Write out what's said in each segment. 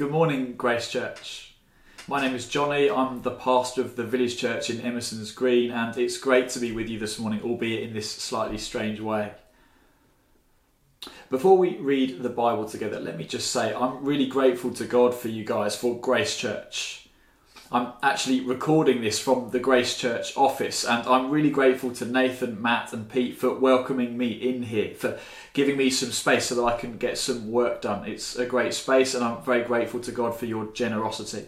Good morning, Grace Church. My name is Johnny. I'm the pastor of the village church in Emerson's Green, and it's great to be with you this morning, albeit in this slightly strange way. Before we read the Bible together, let me just say I'm really grateful to God for you guys, for Grace Church. I'm actually recording this from the Grace Church office, and I'm really grateful to Nathan, Matt, and Pete for welcoming me in here, for giving me some space so that I can get some work done. It's a great space, and I'm very grateful to God for your generosity.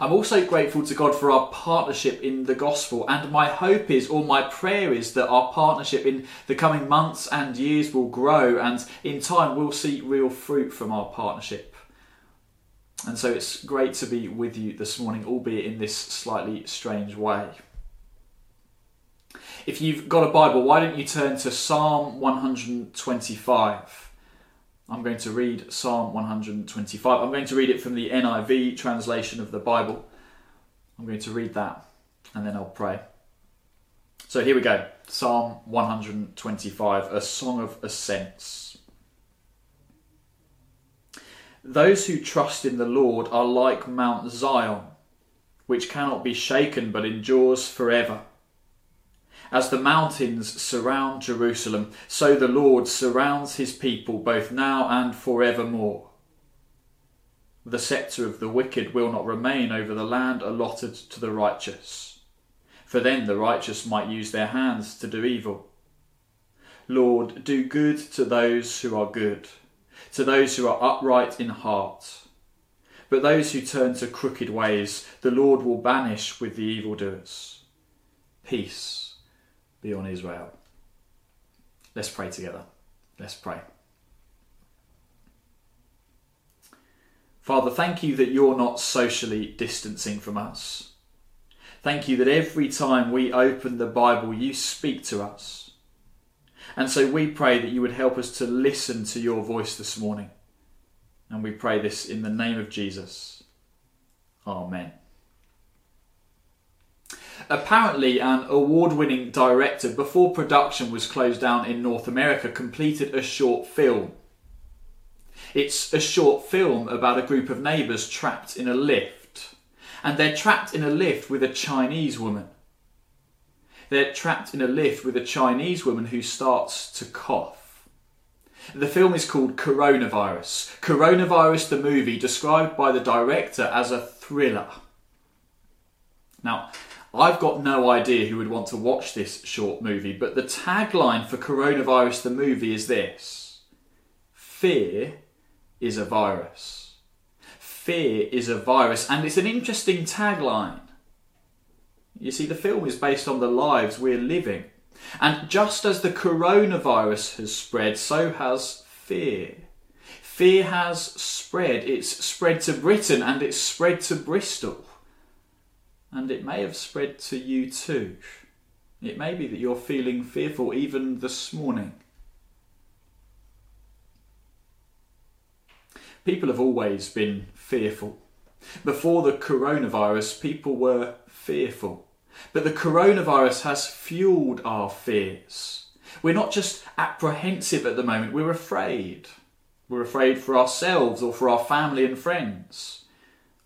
I'm also grateful to God for our partnership in the gospel, and my hope is, or my prayer is, that our partnership in the coming months and years will grow, and in time we'll see real fruit from our partnership. And so it's great to be with you this morning, albeit in this slightly strange way. If you've got a Bible, why don't you turn to Psalm 125? I'm going to read Psalm 125. I'm going to read it from the NIV translation of the Bible. I'm going to read that and then I'll pray. So here we go Psalm 125, a song of ascents. Those who trust in the Lord are like Mount Zion, which cannot be shaken but endures forever. As the mountains surround Jerusalem, so the Lord surrounds his people both now and forevermore. The sceptre of the wicked will not remain over the land allotted to the righteous, for then the righteous might use their hands to do evil. Lord, do good to those who are good to those who are upright in heart. But those who turn to crooked ways, the Lord will banish with the evildoers. Peace be on Israel. Let's pray together. Let's pray. Father, thank you that you're not socially distancing from us. Thank you that every time we open the Bible, you speak to us. And so we pray that you would help us to listen to your voice this morning. And we pray this in the name of Jesus. Amen. Apparently, an award winning director, before production was closed down in North America, completed a short film. It's a short film about a group of neighbours trapped in a lift. And they're trapped in a lift with a Chinese woman. They're trapped in a lift with a Chinese woman who starts to cough. The film is called Coronavirus. Coronavirus, the movie, described by the director as a thriller. Now, I've got no idea who would want to watch this short movie, but the tagline for Coronavirus, the movie, is this Fear is a virus. Fear is a virus, and it's an interesting tagline you see, the film is based on the lives we're living. And just as the coronavirus has spread, so has fear. Fear has spread. It's spread to Britain and it's spread to Bristol. And it may have spread to you too. It may be that you're feeling fearful even this morning. People have always been fearful. Before the coronavirus, people were fearful. But the coronavirus has fueled our fears. We're not just apprehensive at the moment, we're afraid. We're afraid for ourselves or for our family and friends.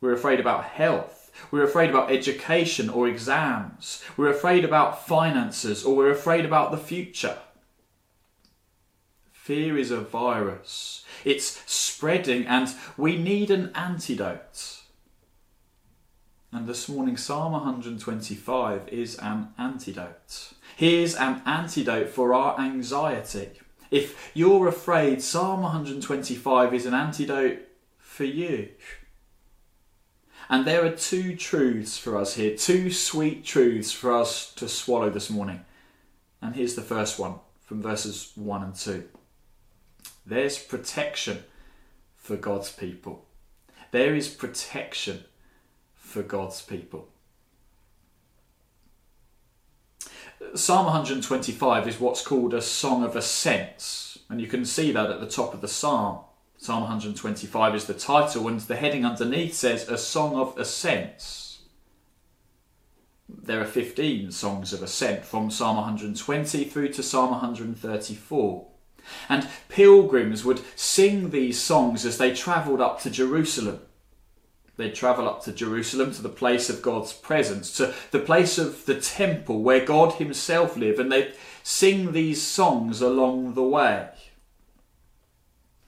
We're afraid about health. We're afraid about education or exams. We're afraid about finances or we're afraid about the future. Fear is a virus. It's spreading and we need an antidote. And this morning, Psalm 125 is an antidote. Here's an antidote for our anxiety. If you're afraid, Psalm 125 is an antidote for you. And there are two truths for us here, two sweet truths for us to swallow this morning. And here's the first one from verses 1 and 2. There's protection for God's people. There is protection for God's people. Psalm 125 is what's called a song of ascents, and you can see that at the top of the psalm. Psalm 125 is the title, and the heading underneath says A Song of Ascents. There are 15 songs of ascent from Psalm 120 through to Psalm 134. And pilgrims would sing these songs as they travelled up to Jerusalem. They'd travel up to Jerusalem, to the place of God's presence, to the place of the temple where God Himself lived, and they'd sing these songs along the way.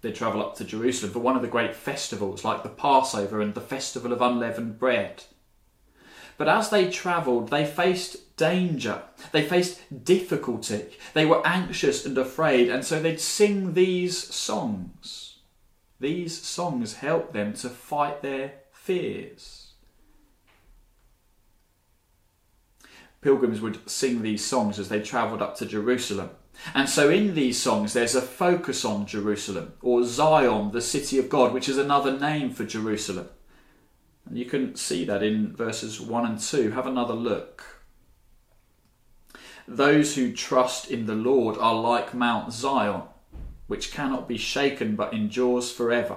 They'd travel up to Jerusalem for one of the great festivals like the Passover and the Festival of Unleavened Bread. But as they travelled, they faced danger, they faced difficulty, they were anxious and afraid, and so they'd sing these songs. These songs helped them to fight their fears. Pilgrims would sing these songs as they travelled up to Jerusalem. And so in these songs, there's a focus on Jerusalem, or Zion, the city of God, which is another name for Jerusalem. And you can see that in verses 1 and 2. Have another look. Those who trust in the Lord are like Mount Zion, which cannot be shaken but endures forever.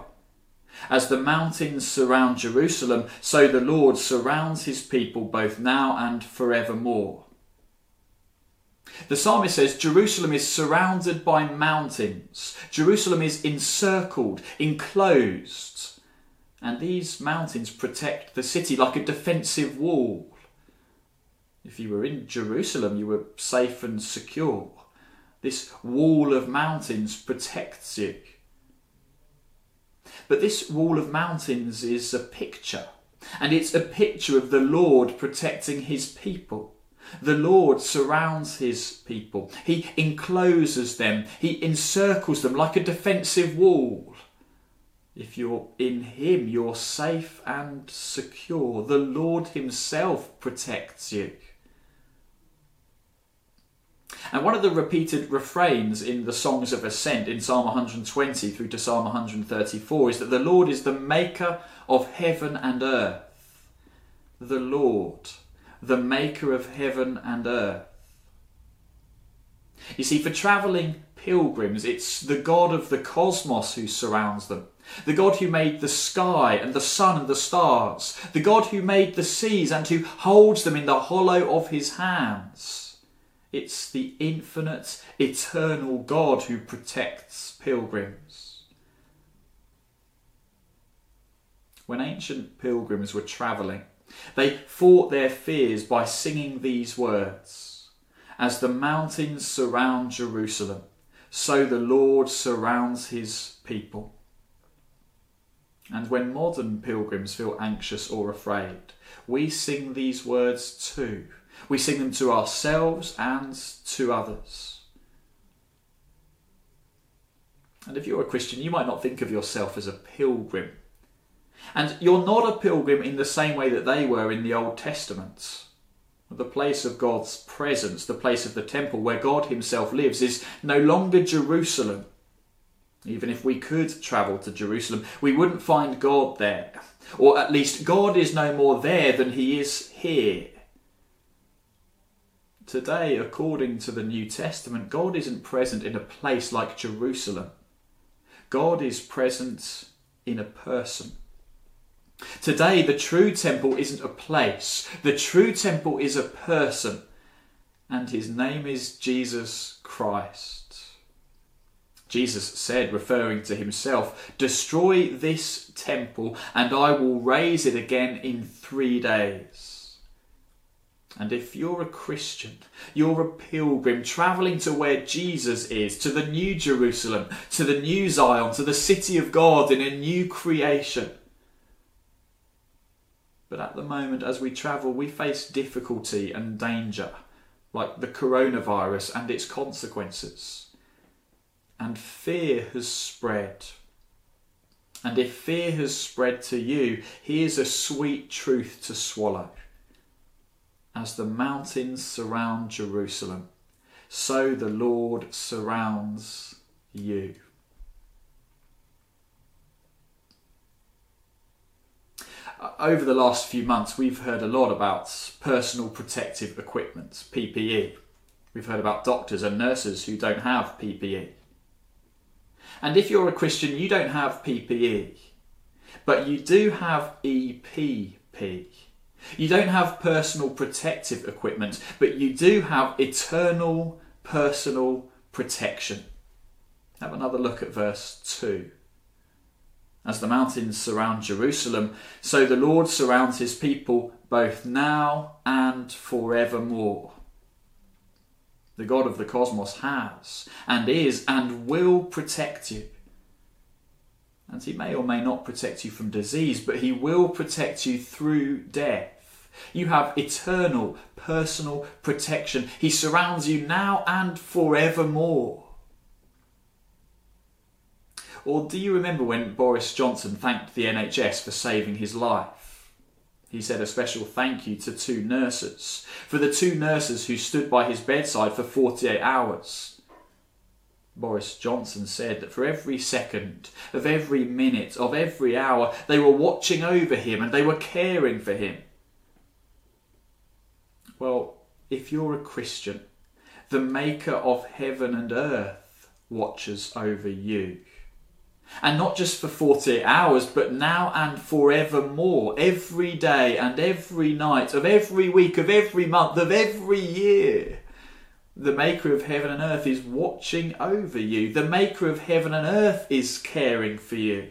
As the mountains surround Jerusalem, so the Lord surrounds his people both now and forevermore. The psalmist says Jerusalem is surrounded by mountains. Jerusalem is encircled, enclosed. And these mountains protect the city like a defensive wall. If you were in Jerusalem, you were safe and secure. This wall of mountains protects you. But this wall of mountains is a picture, and it's a picture of the Lord protecting his people. The Lord surrounds his people. He encloses them. He encircles them like a defensive wall. If you're in him, you're safe and secure. The Lord himself protects you. And one of the repeated refrains in the Songs of Ascent in Psalm 120 through to Psalm 134 is that the Lord is the maker of heaven and earth. The Lord, the maker of heaven and earth. You see, for travelling pilgrims, it's the God of the cosmos who surrounds them. The God who made the sky and the sun and the stars. The God who made the seas and who holds them in the hollow of his hands. It's the infinite, eternal God who protects pilgrims. When ancient pilgrims were travelling, they fought their fears by singing these words As the mountains surround Jerusalem, so the Lord surrounds his people. And when modern pilgrims feel anxious or afraid, we sing these words too we sing them to ourselves and to others. And if you're a Christian, you might not think of yourself as a pilgrim. And you're not a pilgrim in the same way that they were in the Old Testament. The place of God's presence, the place of the temple where God Himself lives, is no longer Jerusalem. Even if we could travel to Jerusalem, we wouldn't find God there. Or at least, God is no more there than He is here. Today, according to the New Testament, God isn't present in a place like Jerusalem. God is present in a person. Today, the true temple isn't a place, the true temple is a person, and his name is Jesus Christ. Jesus said, referring to himself, Destroy this temple, and I will raise it again in three days. And if you're a Christian, you're a pilgrim travelling to where Jesus is, to the new Jerusalem, to the new Zion, to the city of God in a new creation. But at the moment, as we travel, we face difficulty and danger, like the coronavirus and its consequences. And fear has spread. And if fear has spread to you, here's a sweet truth to swallow. As the mountains surround Jerusalem, so the Lord surrounds you. Over the last few months, we've heard a lot about personal protective equipment, PPE. We've heard about doctors and nurses who don't have PPE. And if you're a Christian, you don't have PPE, but you do have EPP. You don't have personal protective equipment, but you do have eternal personal protection. Have another look at verse 2. As the mountains surround Jerusalem, so the Lord surrounds his people both now and forevermore. The God of the cosmos has, and is, and will protect you. And he may or may not protect you from disease, but he will protect you through death. You have eternal, personal protection. He surrounds you now and forevermore. Or do you remember when Boris Johnson thanked the NHS for saving his life? He said a special thank you to two nurses, for the two nurses who stood by his bedside for 48 hours. Boris Johnson said that for every second, of every minute, of every hour, they were watching over him and they were caring for him. Well, if you're a Christian, the Maker of heaven and earth watches over you. And not just for 48 hours, but now and forevermore, every day and every night, of every week, of every month, of every year. The Maker of heaven and earth is watching over you. The Maker of heaven and earth is caring for you.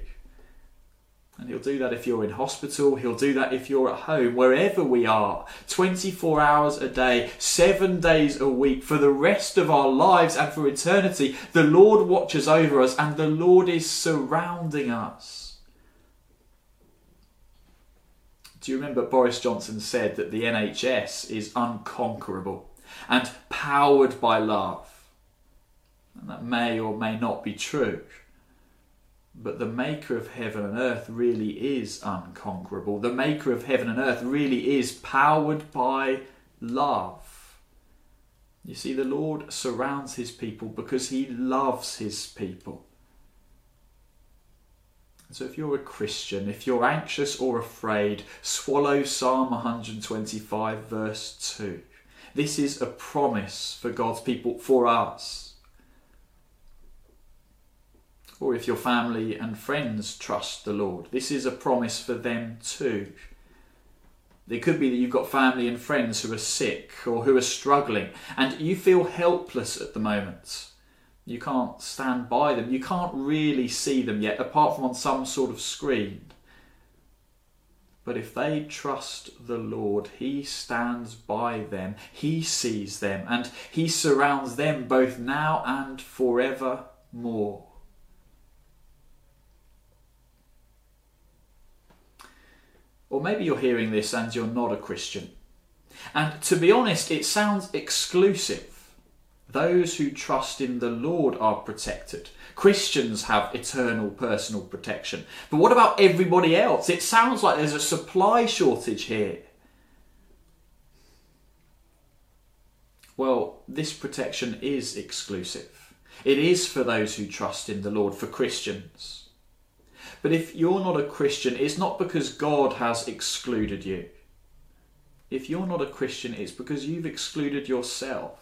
And he'll do that if you're in hospital, he'll do that if you're at home, wherever we are, 24 hours a day, seven days a week, for the rest of our lives and for eternity. The Lord watches over us and the Lord is surrounding us. Do you remember Boris Johnson said that the NHS is unconquerable and powered by love? And that may or may not be true. But the maker of heaven and earth really is unconquerable. The maker of heaven and earth really is powered by love. You see, the Lord surrounds his people because he loves his people. So if you're a Christian, if you're anxious or afraid, swallow Psalm 125, verse 2. This is a promise for God's people, for us or if your family and friends trust the Lord. This is a promise for them too. It could be that you've got family and friends who are sick or who are struggling and you feel helpless at the moment. You can't stand by them. You can't really see them yet, apart from on some sort of screen. But if they trust the Lord, He stands by them, He sees them, and He surrounds them both now and forevermore. Or maybe you're hearing this and you're not a Christian. And to be honest, it sounds exclusive. Those who trust in the Lord are protected. Christians have eternal personal protection. But what about everybody else? It sounds like there's a supply shortage here. Well, this protection is exclusive. It is for those who trust in the Lord, for Christians. But if you're not a Christian, it's not because God has excluded you. If you're not a Christian, it's because you've excluded yourself.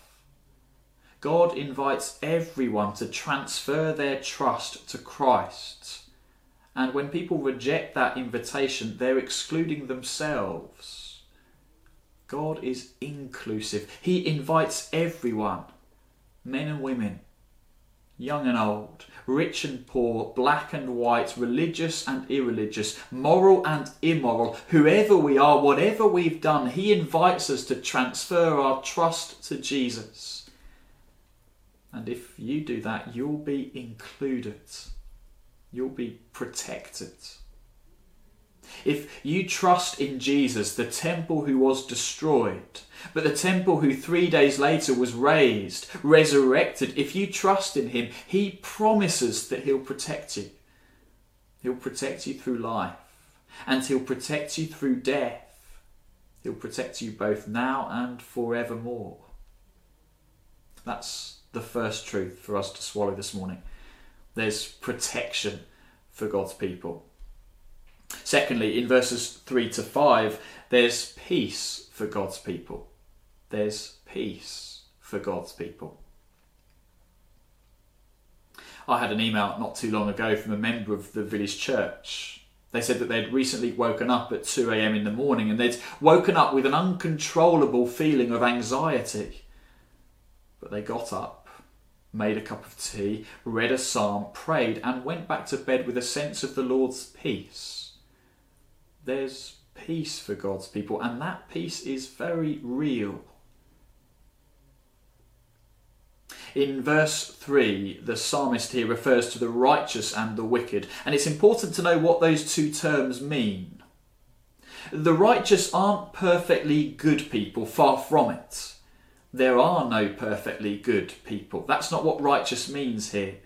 God invites everyone to transfer their trust to Christ. And when people reject that invitation, they're excluding themselves. God is inclusive. He invites everyone, men and women, young and old, rich and poor, black and white, religious and irreligious, moral and immoral, whoever we are, whatever we've done, He invites us to transfer our trust to Jesus. And if you do that, you'll be included, you'll be protected. If you trust in Jesus, the temple who was destroyed, but the temple who three days later was raised, resurrected, if you trust in him, he promises that he'll protect you. He'll protect you through life, and he'll protect you through death. He'll protect you both now and forevermore. That's the first truth for us to swallow this morning. There's protection for God's people. Secondly, in verses 3 to 5, there's peace for God's people. There's peace for God's people. I had an email not too long ago from a member of the village church. They said that they'd recently woken up at 2 a.m. in the morning and they'd woken up with an uncontrollable feeling of anxiety. But they got up made a cup of tea, read a psalm, prayed, and went back to bed with a sense of the Lord's peace. There's peace for God's people, and that peace is very real. In verse 3, the psalmist here refers to the righteous and the wicked, and it's important to know what those two terms mean. The righteous aren't perfectly good people, far from it. There are no perfectly good people. That's not what righteous means here.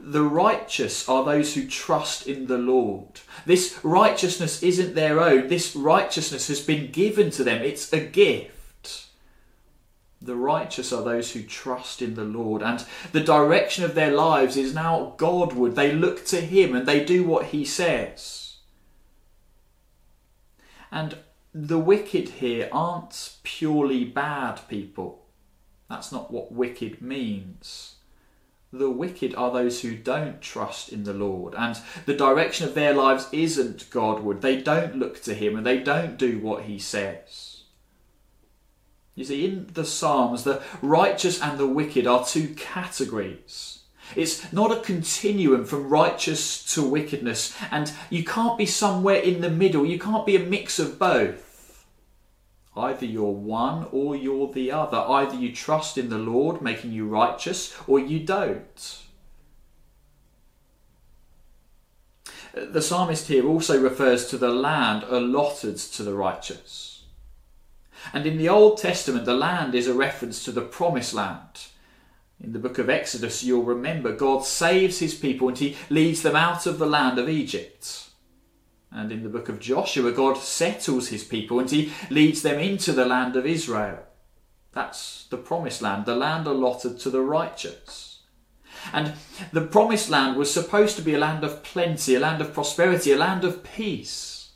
The righteous are those who trust in the Lord. This righteousness isn't their own. This righteousness has been given to them. It's a gift. The righteous are those who trust in the Lord, and the direction of their lives is now Godward. They look to Him and they do what He says. And the wicked here aren't purely bad people. That's not what wicked means. The wicked are those who don't trust in the Lord, and the direction of their lives isn't Godward. They don't look to Him and they don't do what He says. You see, in the Psalms, the righteous and the wicked are two categories. It's not a continuum from righteous to wickedness, and you can't be somewhere in the middle. You can't be a mix of both. Either you're one or you're the other. Either you trust in the Lord, making you righteous, or you don't. The psalmist here also refers to the land allotted to the righteous. And in the Old Testament, the land is a reference to the promised land. In the book of Exodus, you'll remember God saves his people and he leads them out of the land of Egypt. And in the book of Joshua, God settles his people and he leads them into the land of Israel. That's the promised land, the land allotted to the righteous. And the promised land was supposed to be a land of plenty, a land of prosperity, a land of peace.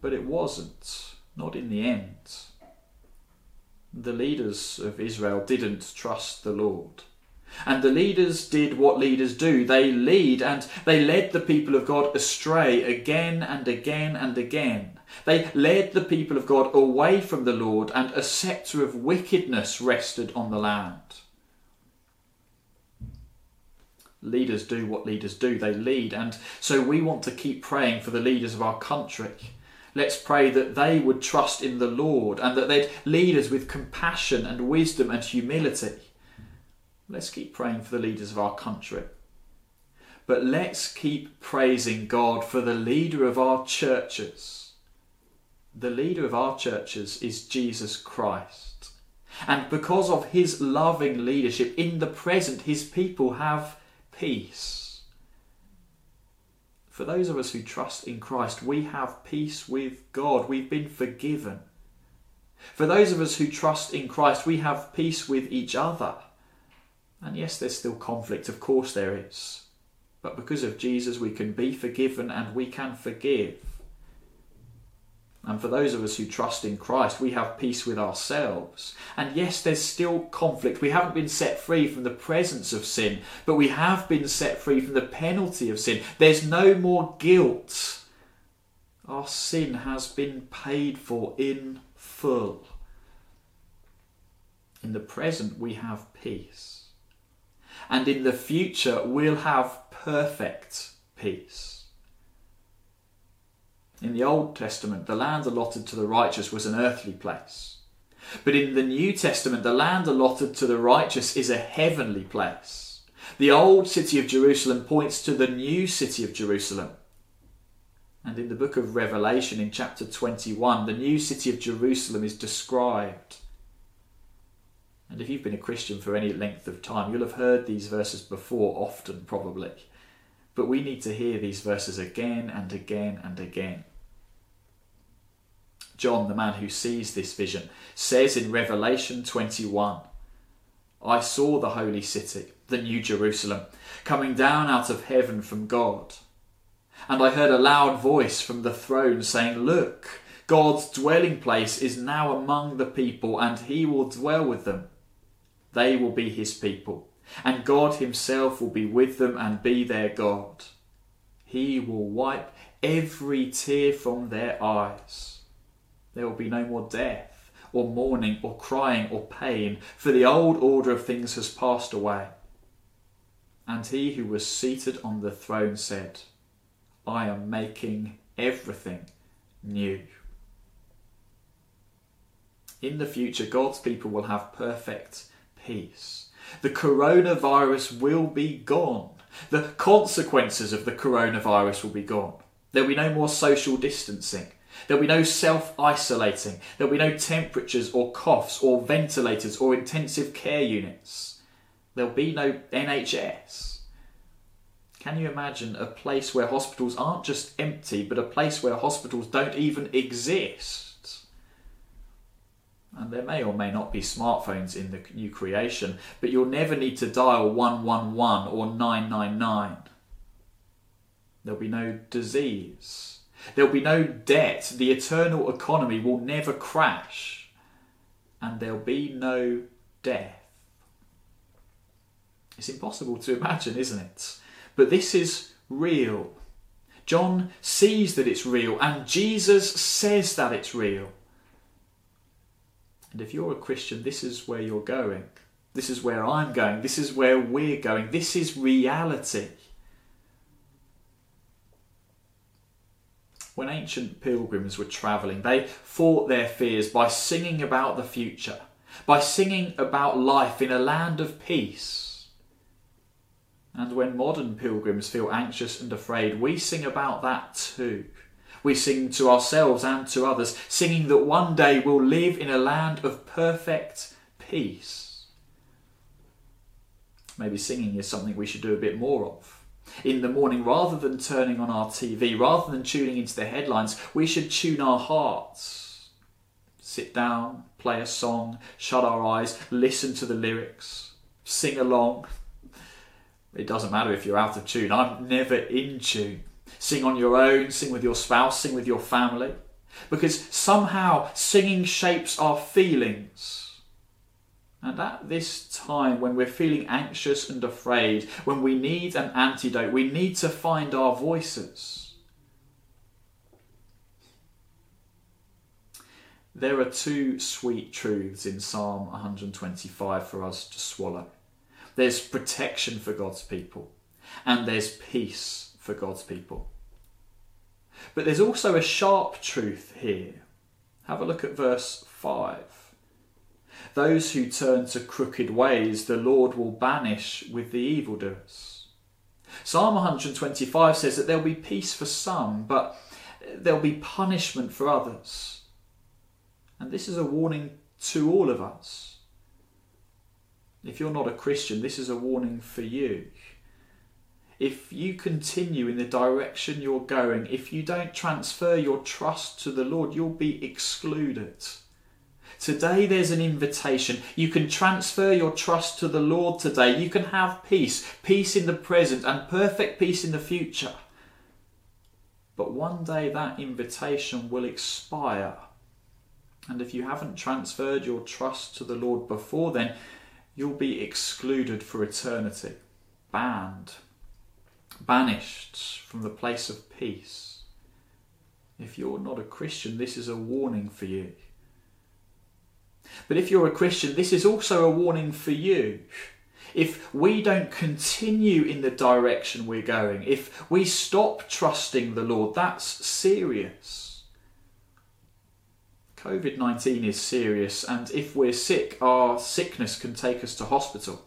But it wasn't. Not in the end. The leaders of Israel didn't trust the Lord. And the leaders did what leaders do. They lead and they led the people of God astray again and again and again. They led the people of God away from the Lord, and a sceptre of wickedness rested on the land. Leaders do what leaders do, they lead, and so we want to keep praying for the leaders of our country Let's pray that they would trust in the Lord and that they'd lead us with compassion and wisdom and humility. Let's keep praying for the leaders of our country. But let's keep praising God for the leader of our churches. The leader of our churches is Jesus Christ. And because of his loving leadership in the present, his people have peace. For those of us who trust in Christ, we have peace with God. We've been forgiven. For those of us who trust in Christ, we have peace with each other. And yes, there's still conflict, of course there is. But because of Jesus, we can be forgiven and we can forgive. And for those of us who trust in Christ, we have peace with ourselves. And yes, there's still conflict. We haven't been set free from the presence of sin, but we have been set free from the penalty of sin. There's no more guilt. Our sin has been paid for in full. In the present, we have peace. And in the future, we'll have perfect peace. In the Old Testament, the land allotted to the righteous was an earthly place. But in the New Testament, the land allotted to the righteous is a heavenly place. The old city of Jerusalem points to the new city of Jerusalem. And in the book of Revelation, in chapter 21, the new city of Jerusalem is described. And if you've been a Christian for any length of time, you'll have heard these verses before, often probably. But we need to hear these verses again and again and again. John, the man who sees this vision, says in Revelation 21 I saw the holy city, the new Jerusalem, coming down out of heaven from God. And I heard a loud voice from the throne saying, Look, God's dwelling place is now among the people, and he will dwell with them. They will be his people and God Himself will be with them and be their God. He will wipe every tear from their eyes. There will be no more death, or mourning or crying or pain, for the old order of things has passed away. And he who was seated on the throne said, I am making everything new. In the future, God's people will have perfect peace. The coronavirus will be gone. The consequences of the coronavirus will be gone. There'll be no more social distancing. There'll be no self isolating. There'll be no temperatures or coughs or ventilators or intensive care units. There'll be no NHS. Can you imagine a place where hospitals aren't just empty, but a place where hospitals don't even exist? And there may or may not be smartphones in the new creation, but you'll never need to dial 111 or 999. There'll be no disease. There'll be no debt. The eternal economy will never crash. And there'll be no death. It's impossible to imagine, isn't it? But this is real. John sees that it's real, and Jesus says that it's real. And if you're a Christian, this is where you're going. This is where I'm going. This is where we're going. This is reality. When ancient pilgrims were travelling, they fought their fears by singing about the future, by singing about life in a land of peace. And when modern pilgrims feel anxious and afraid, we sing about that too. We sing to ourselves and to others, singing that one day we'll live in a land of perfect peace. Maybe singing is something we should do a bit more of. In the morning, rather than turning on our TV, rather than tuning into the headlines, we should tune our hearts. Sit down, play a song, shut our eyes, listen to the lyrics, sing along. It doesn't matter if you're out of tune, I'm never in tune. Sing on your own, sing with your spouse, sing with your family. Because somehow singing shapes our feelings. And at this time, when we're feeling anxious and afraid, when we need an antidote, we need to find our voices. There are two sweet truths in Psalm 125 for us to swallow there's protection for God's people, and there's peace for God's people. But there's also a sharp truth here. Have a look at verse 5. Those who turn to crooked ways, the Lord will banish with the evildoers. Psalm 125 says that there'll be peace for some, but there'll be punishment for others. And this is a warning to all of us. If you're not a Christian, this is a warning for you if you continue in the direction you're going, if you don't transfer your trust to the Lord, you'll be excluded. Today, there's an invitation. You can transfer your trust to the Lord today. You can have peace, peace in the present, and perfect peace in the future. But one day, that invitation will expire. And if you haven't transferred your trust to the Lord before then, you'll be excluded for eternity, banned banished from the place of peace. If you're not a Christian, this is a warning for you. But if you're a Christian, this is also a warning for you. If we don't continue in the direction we're going, if we stop trusting the Lord, that's serious. COVID 19 is serious, and if we're sick, our sickness can take us to hospital.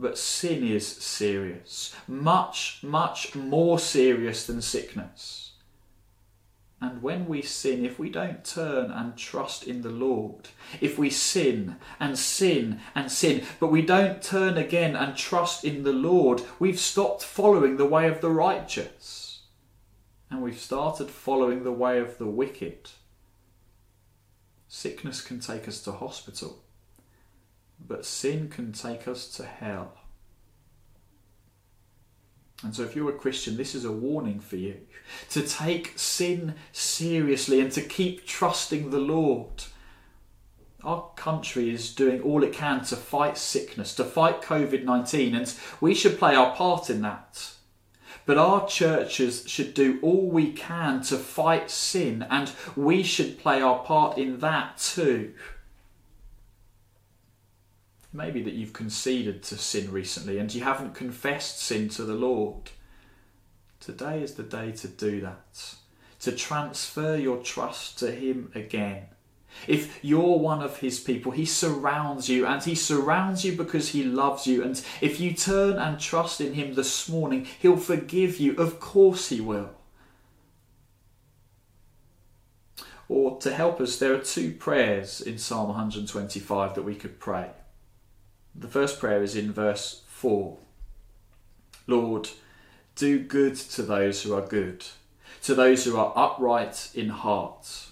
But sin is serious, much, much more serious than sickness. And when we sin, if we don't turn and trust in the Lord, if we sin and sin and sin, but we don't turn again and trust in the Lord, we've stopped following the way of the righteous. And we've started following the way of the wicked. Sickness can take us to hospital but sin can take us to hell. And so, if you're a Christian, this is a warning for you to take sin seriously and to keep trusting the Lord. Our country is doing all it can to fight sickness, to fight COVID 19, and we should play our part in that. But our churches should do all we can to fight sin, and we should play our part in that too. Maybe that you've conceded to sin recently and you haven't confessed sin to the Lord. Today is the day to do that, to transfer your trust to Him again. If you're one of His people, He surrounds you and He surrounds you because He loves you. And if you turn and trust in Him this morning, He'll forgive you. Of course, He will. Or to help us, there are two prayers in Psalm 125 that we could pray. The first prayer is in verse 4 Lord, do good to those who are good, to those who are upright in heart.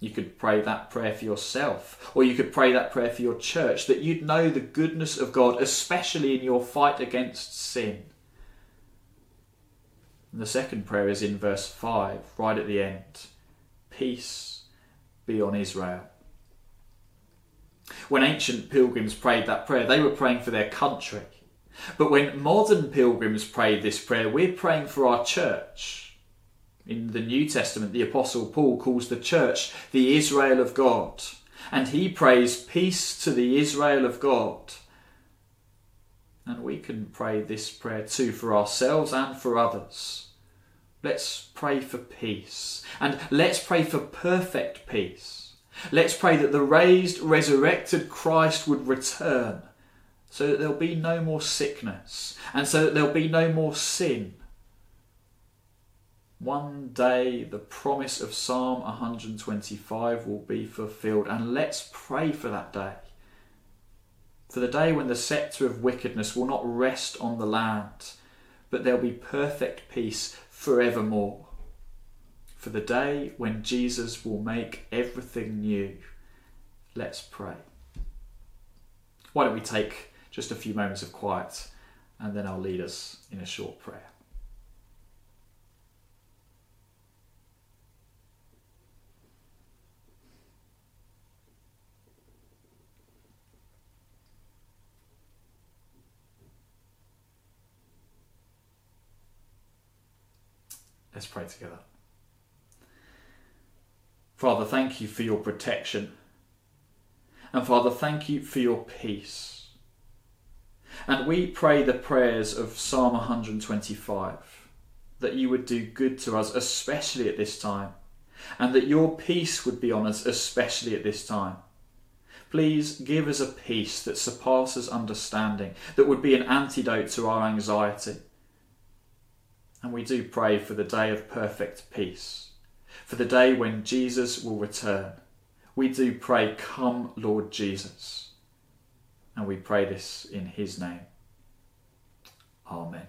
You could pray that prayer for yourself, or you could pray that prayer for your church, that you'd know the goodness of God, especially in your fight against sin. And the second prayer is in verse 5, right at the end Peace be on Israel. When ancient pilgrims prayed that prayer, they were praying for their country. But when modern pilgrims pray this prayer, we're praying for our church. In the New Testament, the Apostle Paul calls the church the Israel of God, and he prays peace to the Israel of God. And we can pray this prayer too for ourselves and for others. Let's pray for peace, and let's pray for perfect peace. Let's pray that the raised, resurrected Christ would return so that there'll be no more sickness and so that there'll be no more sin. One day the promise of Psalm 125 will be fulfilled, and let's pray for that day. For the day when the sceptre of wickedness will not rest on the land, but there'll be perfect peace forevermore for the day when Jesus will make everything new. Let's pray. Why don't we take just a few moments of quiet and then I'll lead us in a short prayer. Let's pray together. Father, thank you for your protection. And Father, thank you for your peace. And we pray the prayers of Psalm 125 that you would do good to us, especially at this time, and that your peace would be on us, especially at this time. Please give us a peace that surpasses understanding, that would be an antidote to our anxiety. And we do pray for the day of perfect peace for the day when Jesus will return. We do pray, Come, Lord Jesus. And we pray this in his name. Amen.